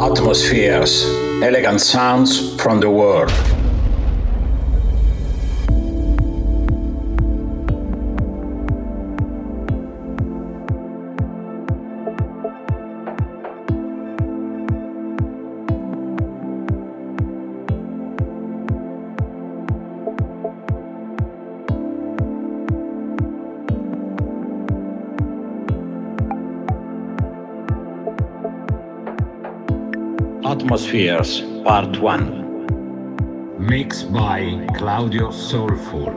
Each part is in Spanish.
Atmospheres, elegant sounds from the world. Atmospheres Part 1 Mixed by Claudio Soulful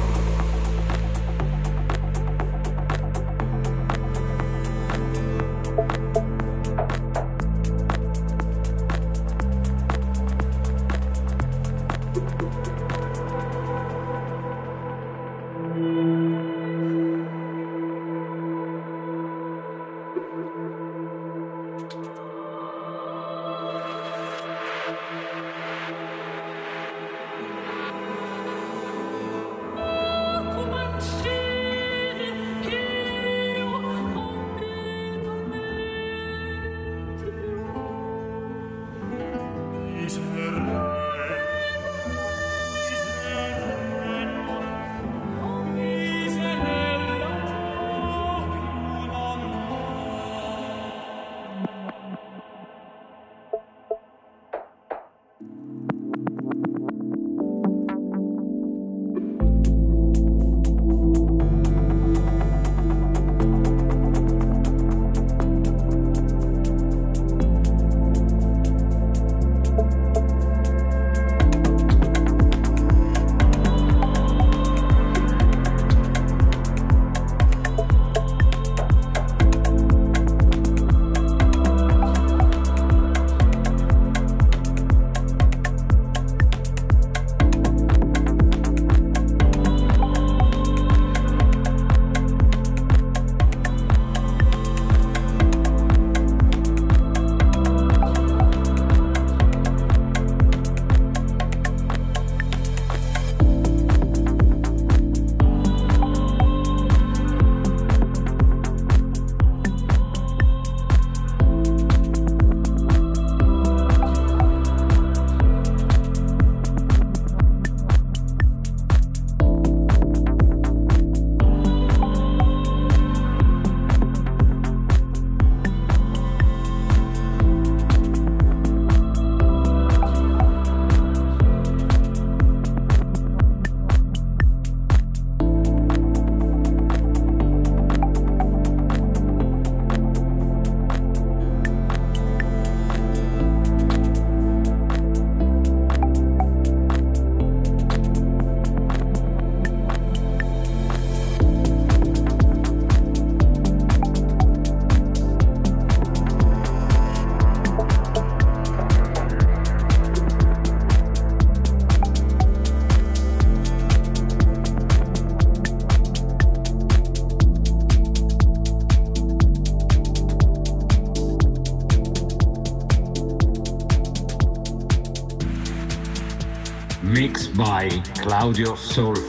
Claudio Soulful.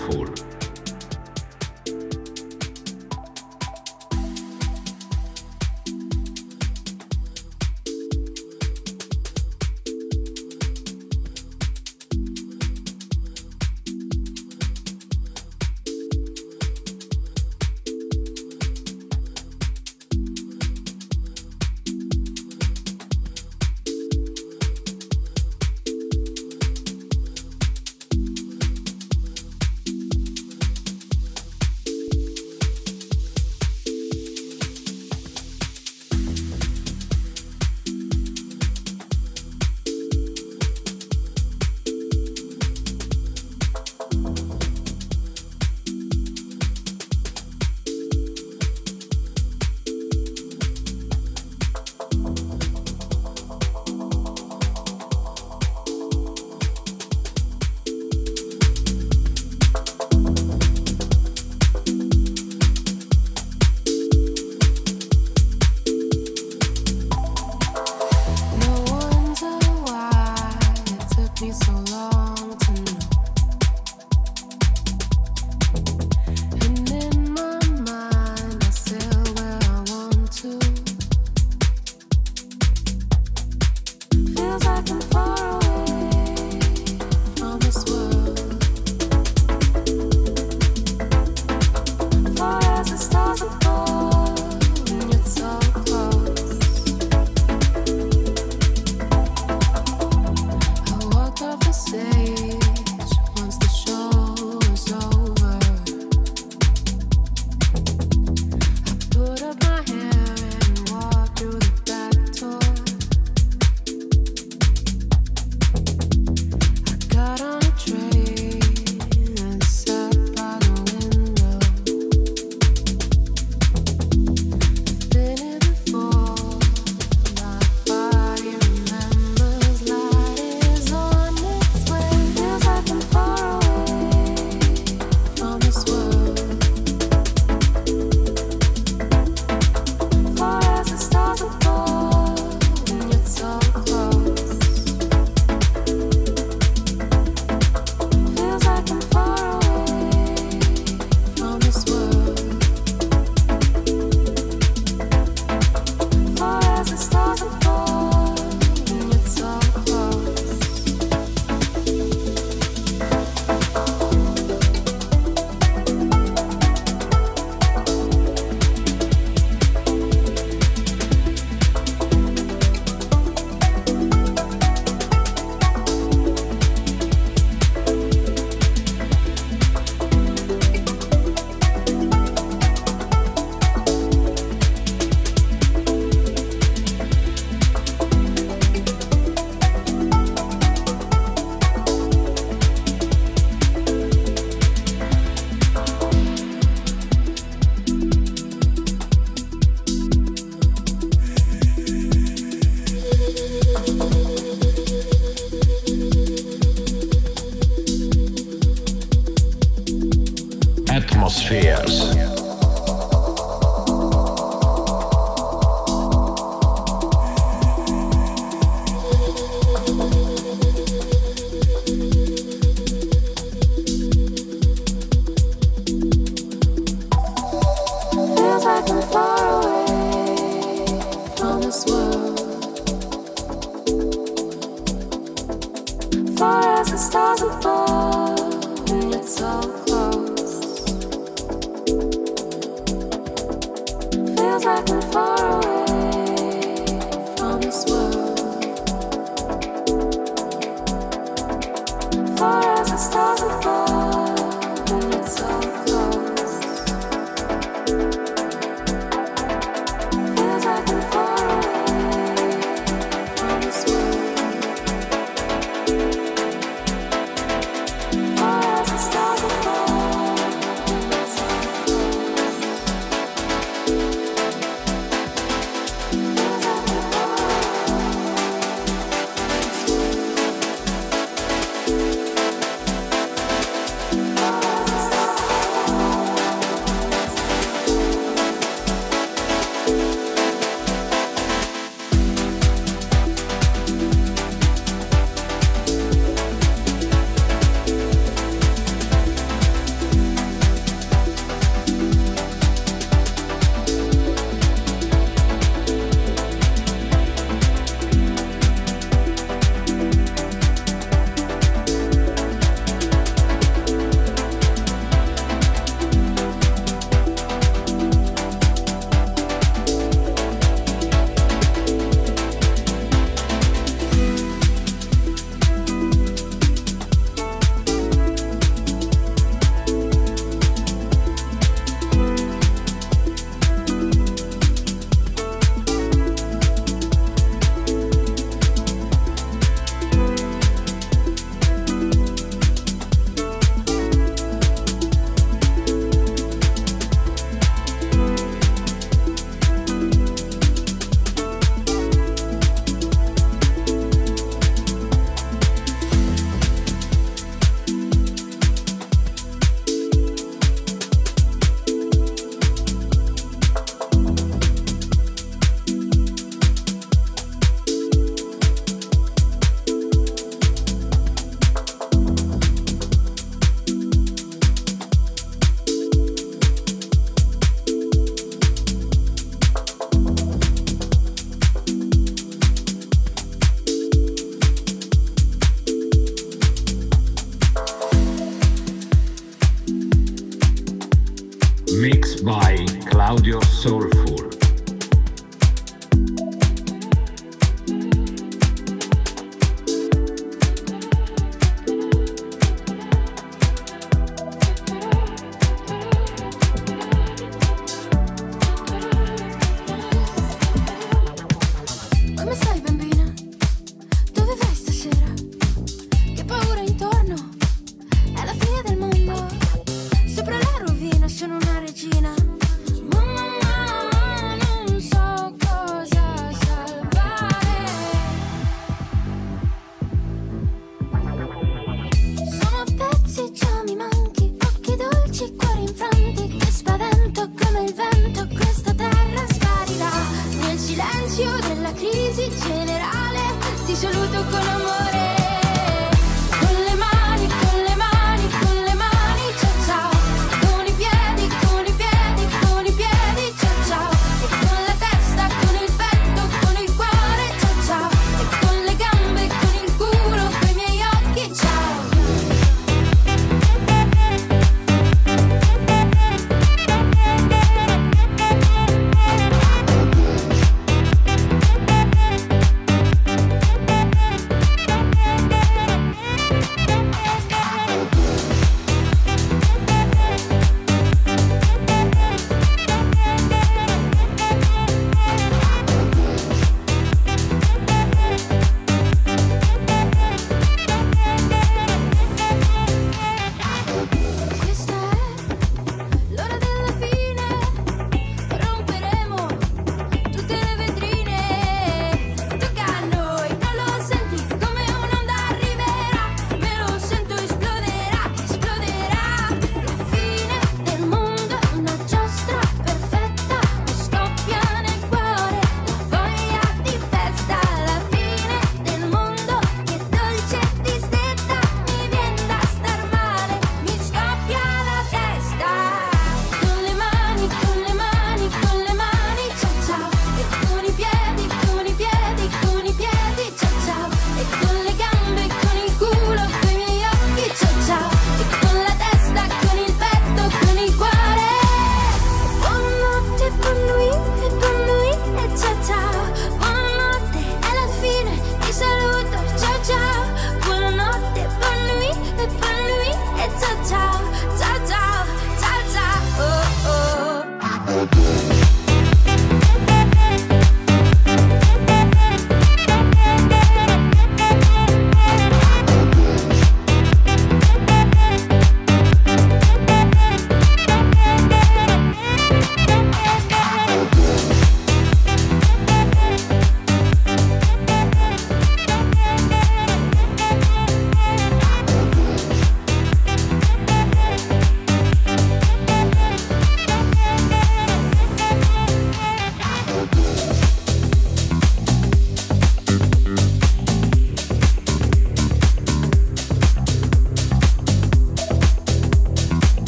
so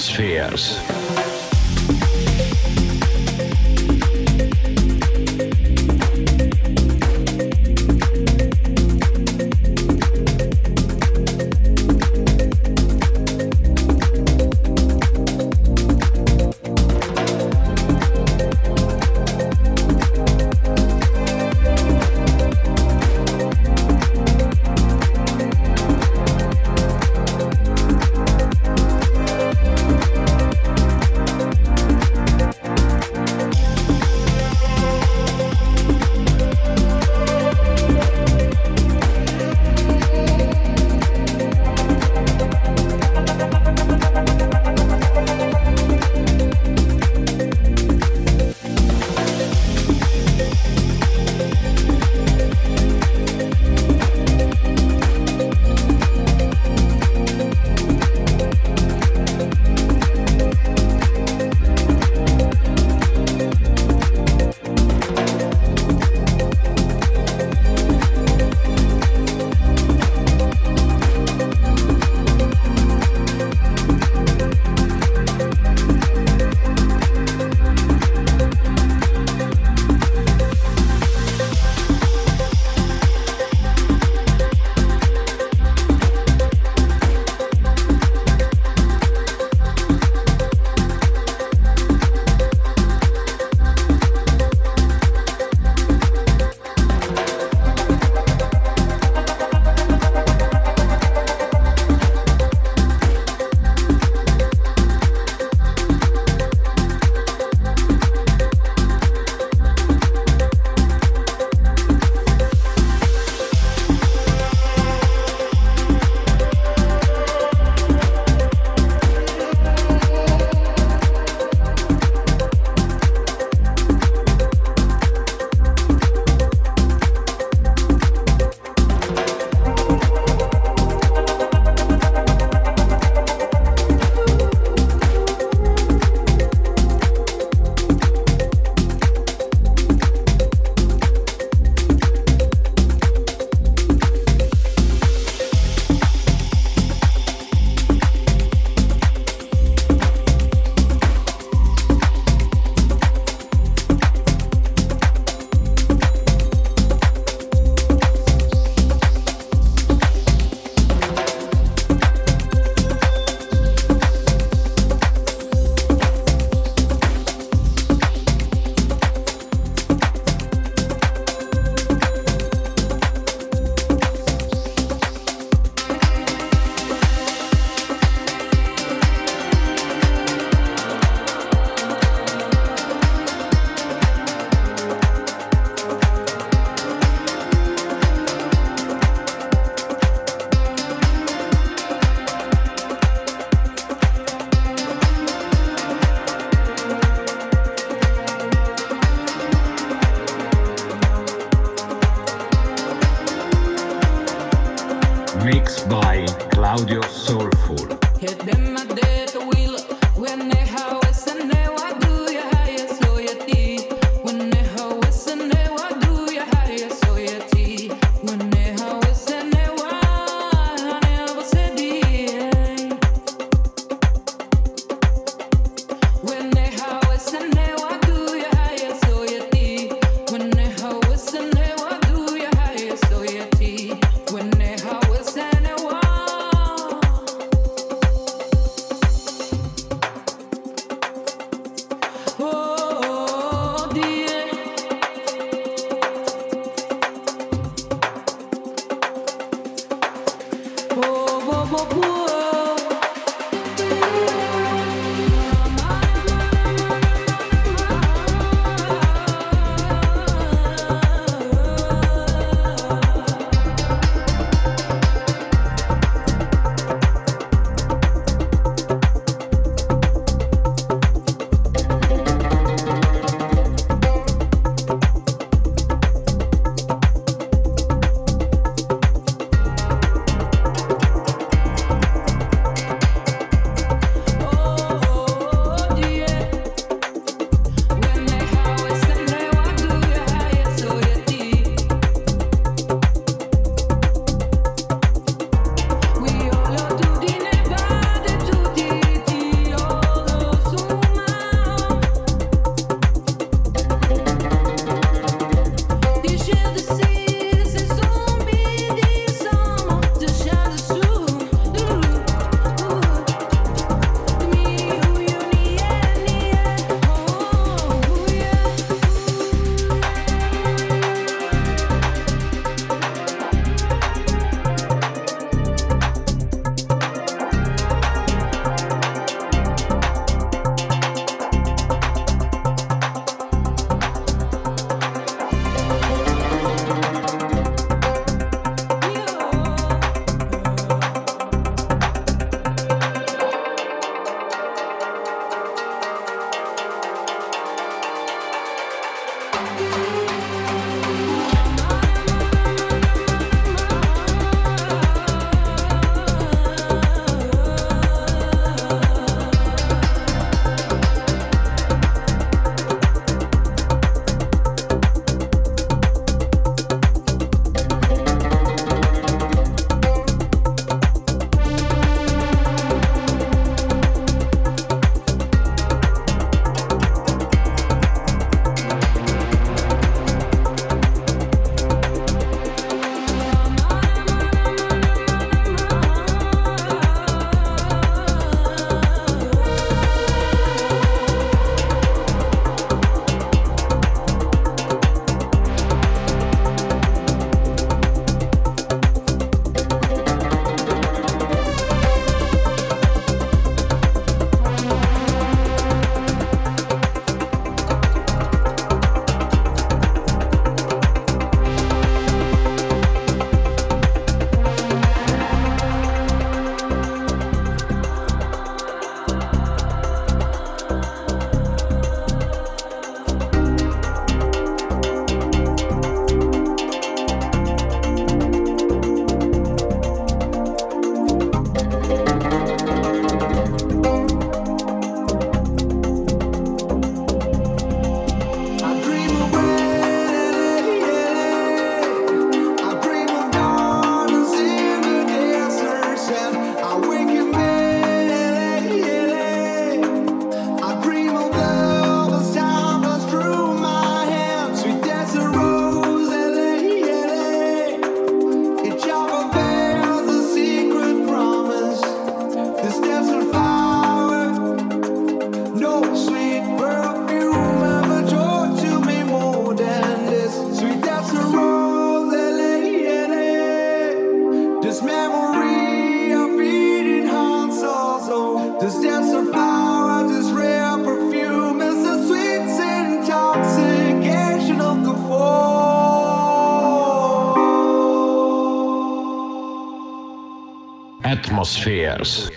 Atmospheres. spheres.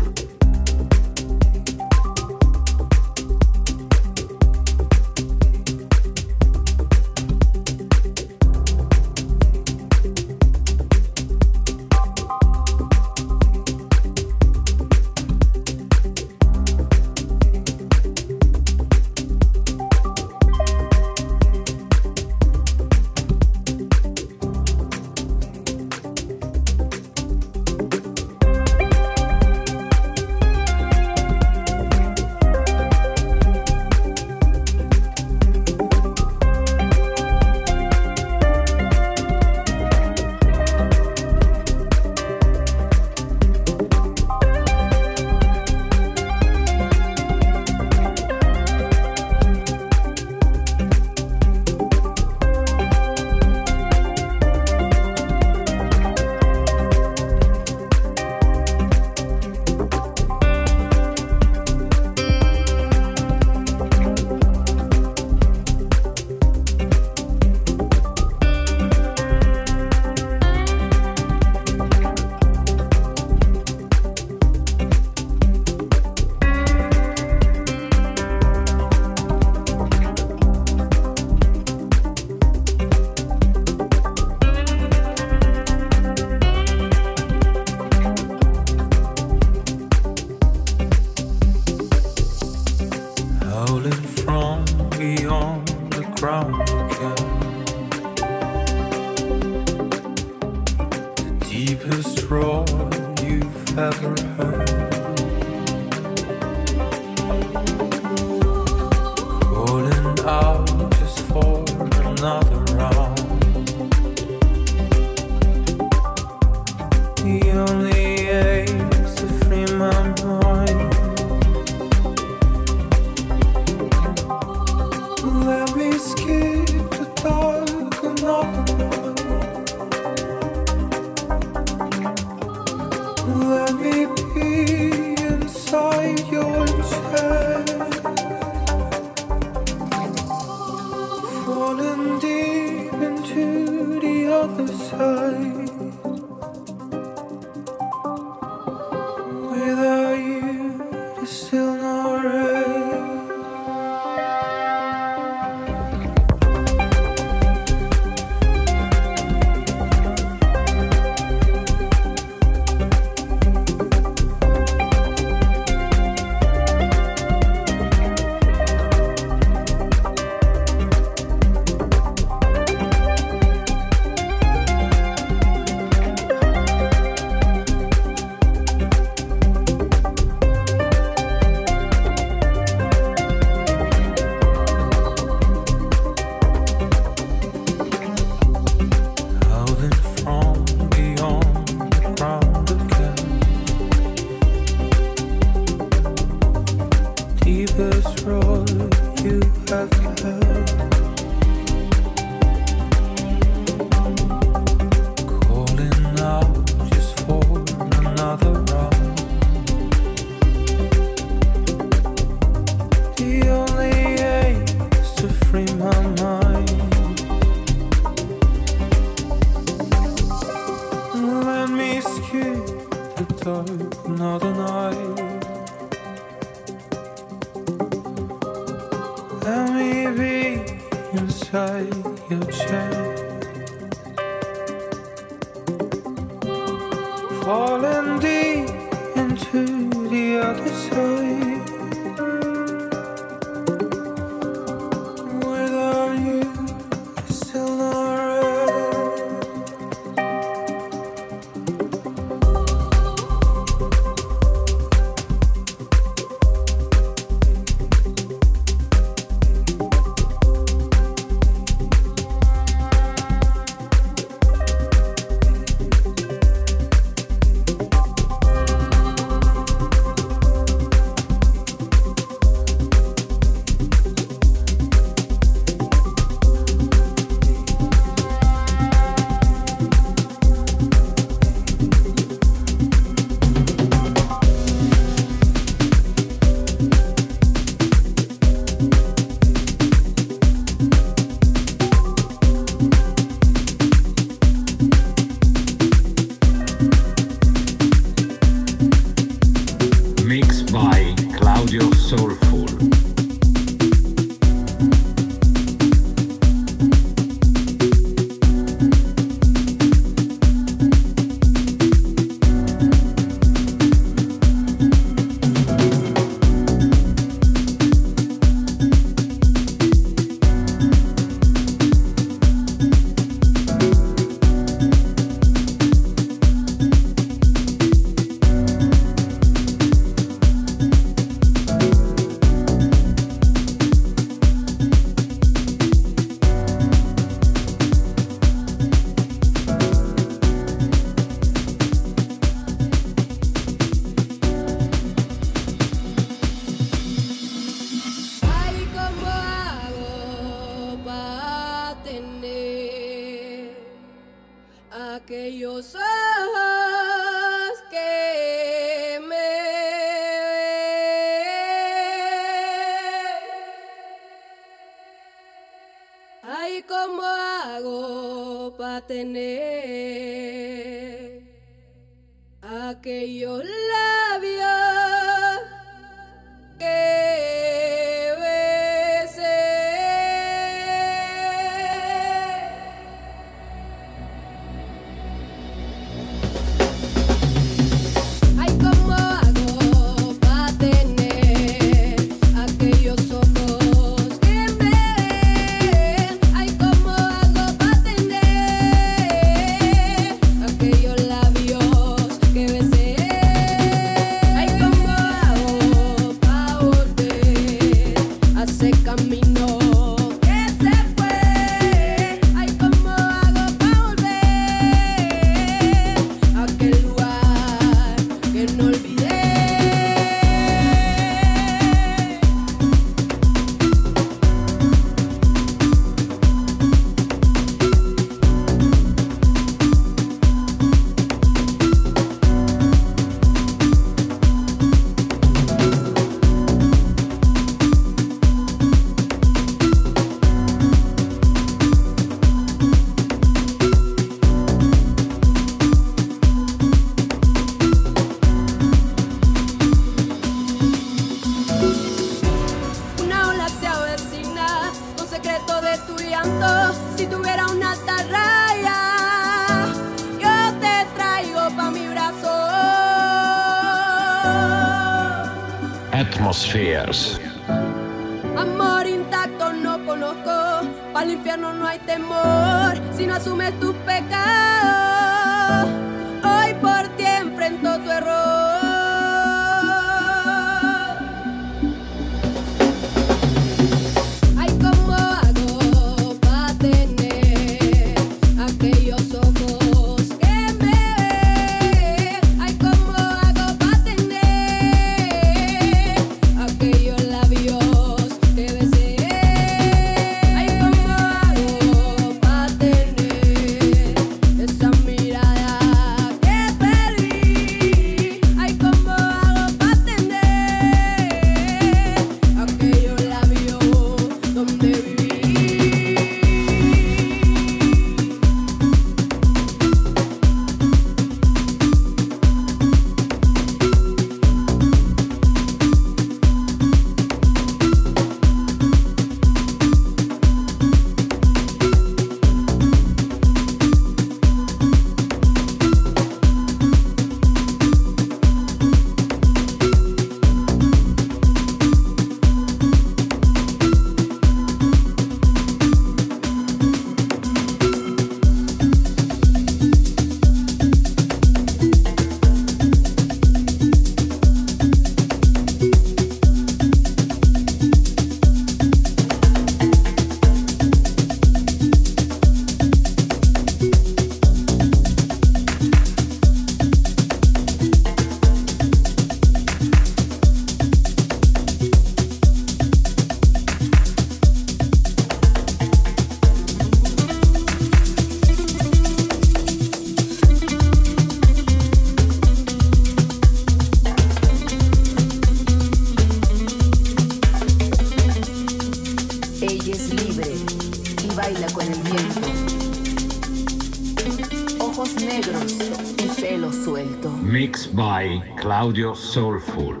Soulful.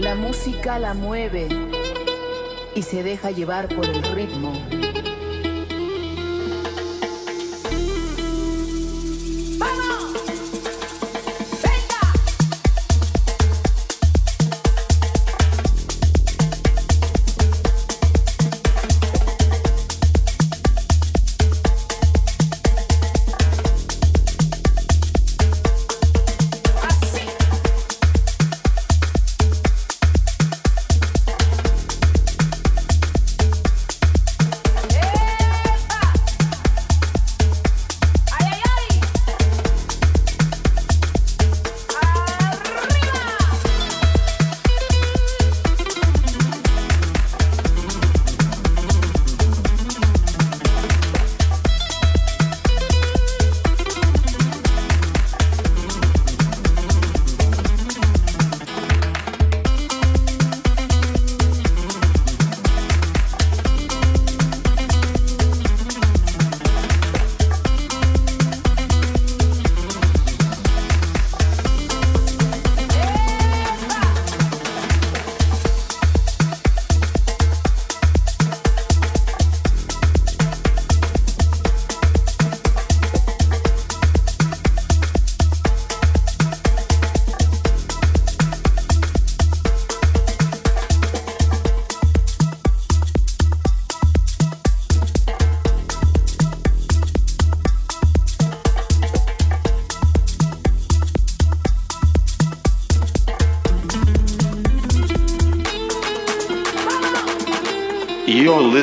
La música la mueve y se deja llevar por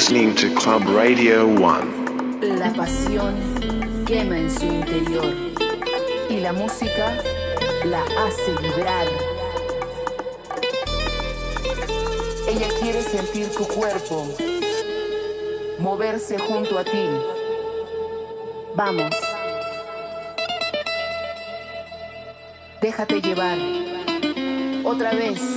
listening to Club Radio 1. La pasión quema en su interior y la música la hace vibrar. Ella quiere sentir tu cuerpo, moverse junto a ti. Vamos. Déjate llevar. Otra vez.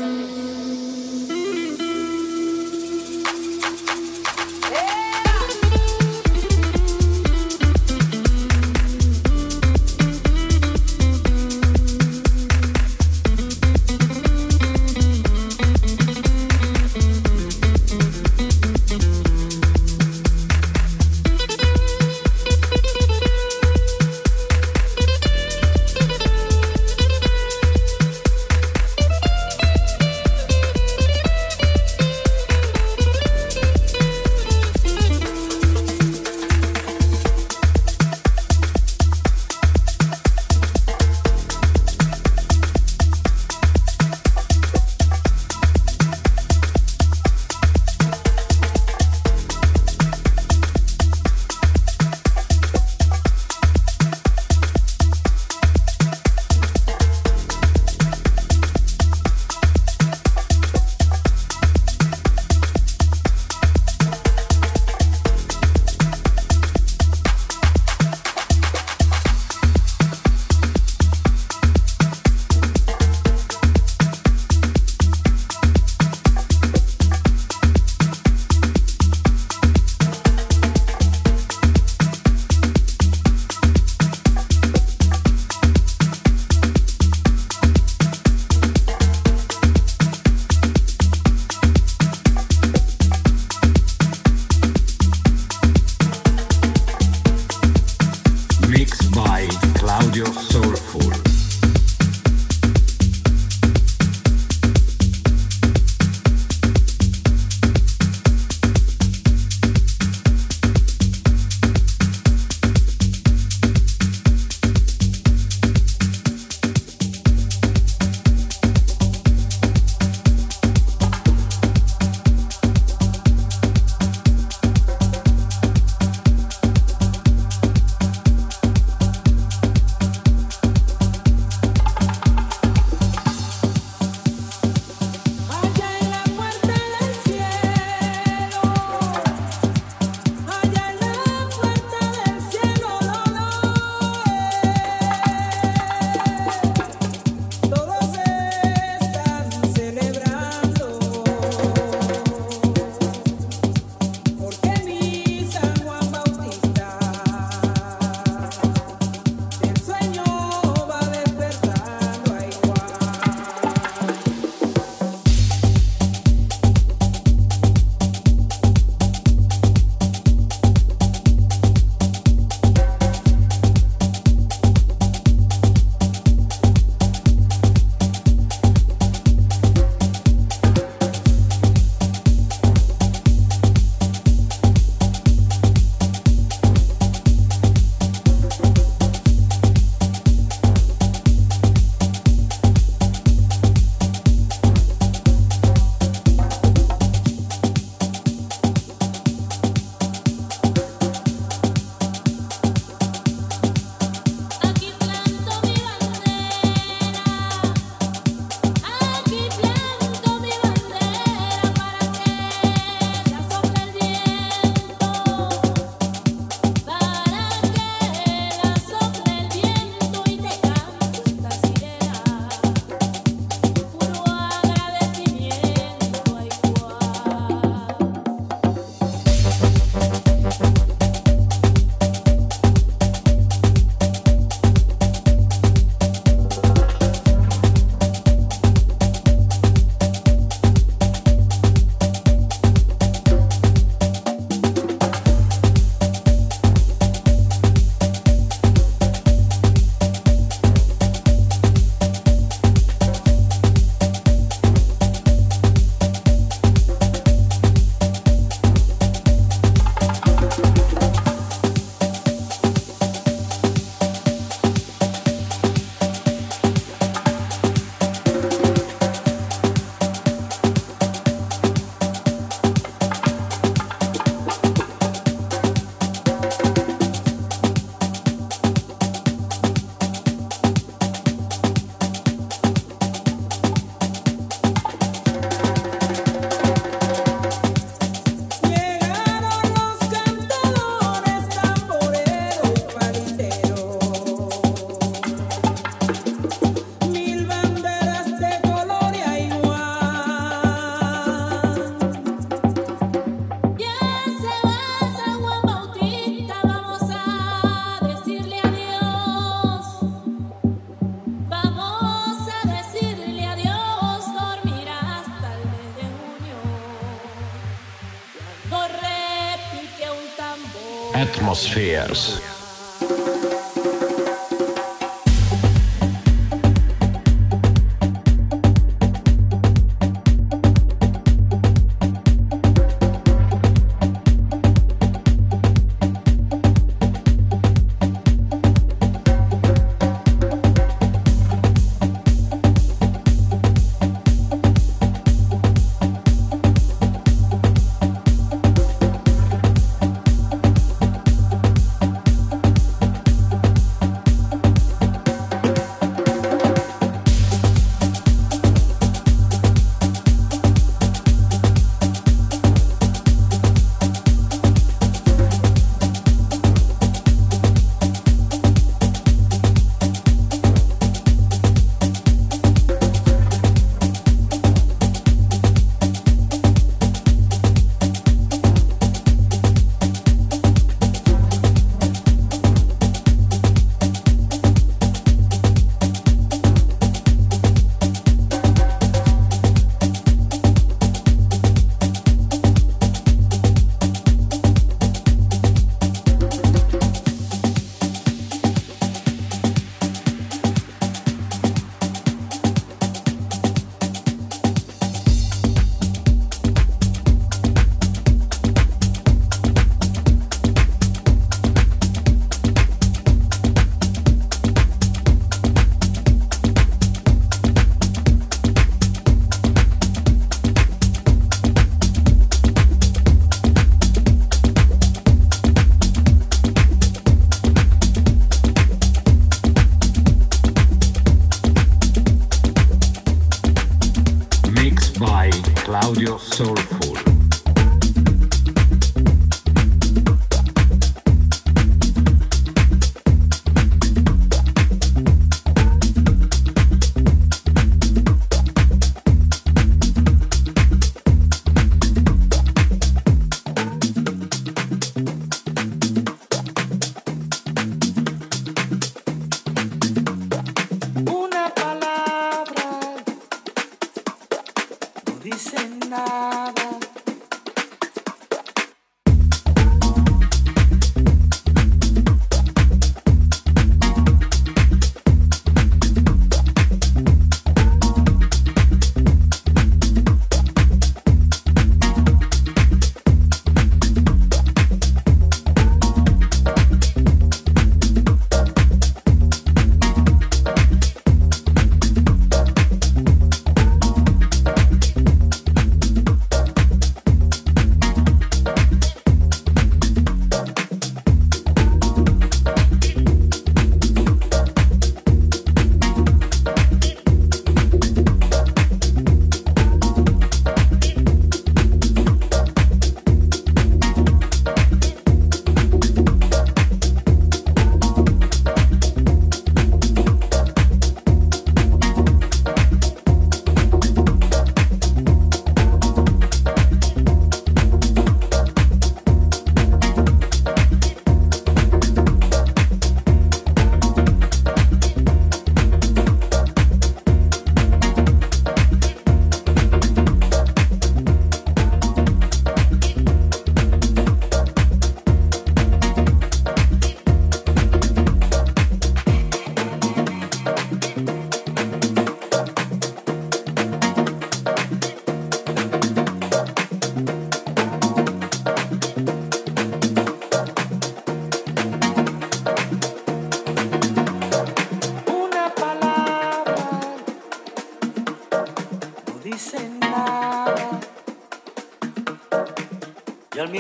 yes.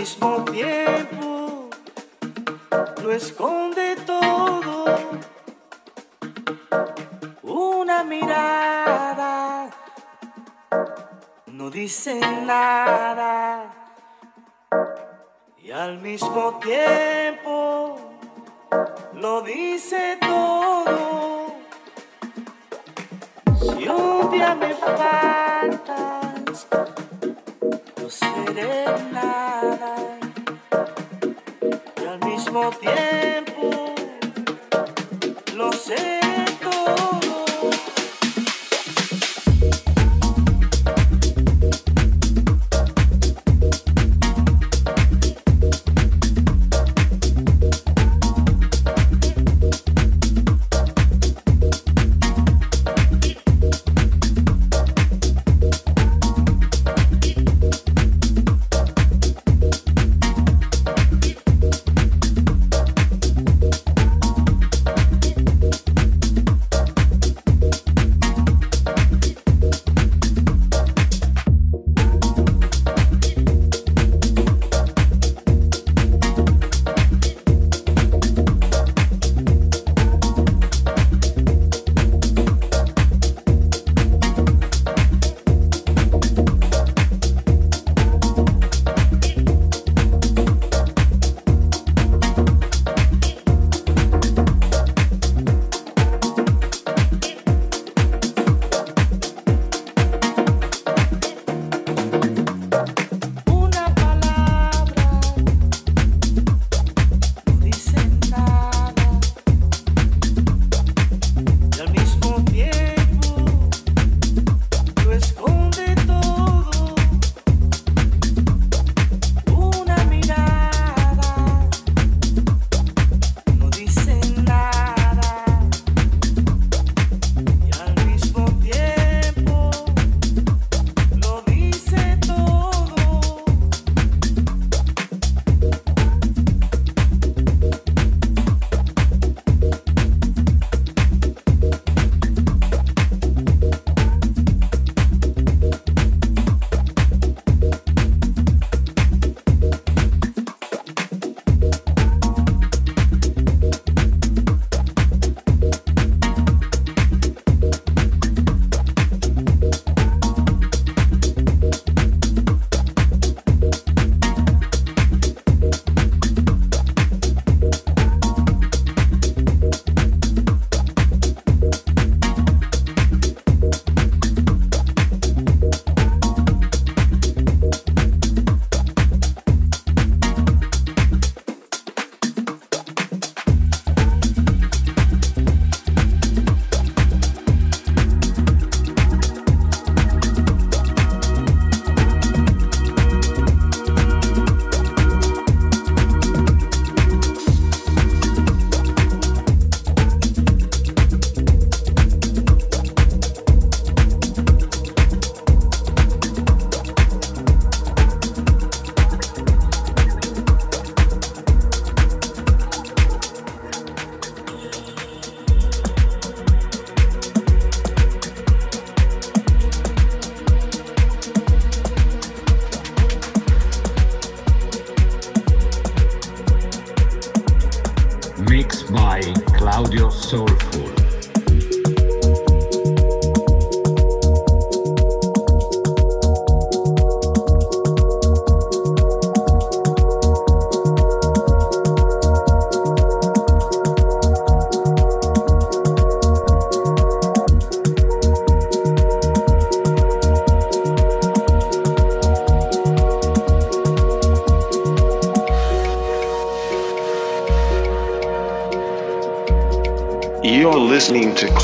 Mismo tiempo lo esconde todo. Una mirada no dice nada y al mismo tiempo lo dice todo. Si un día me faltas, mismo tiempo,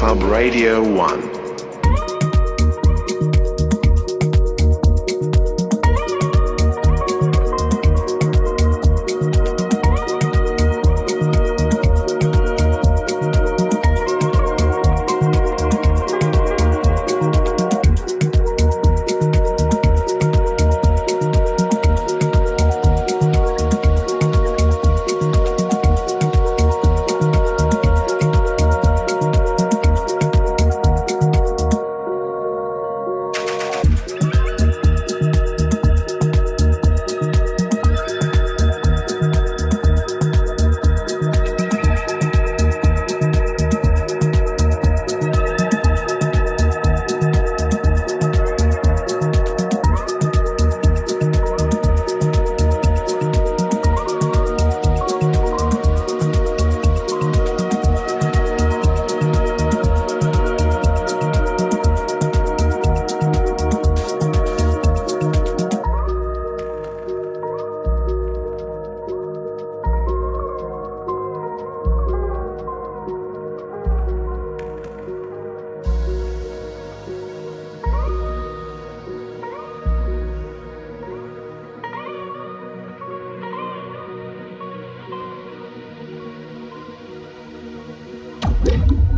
Club Radio 1.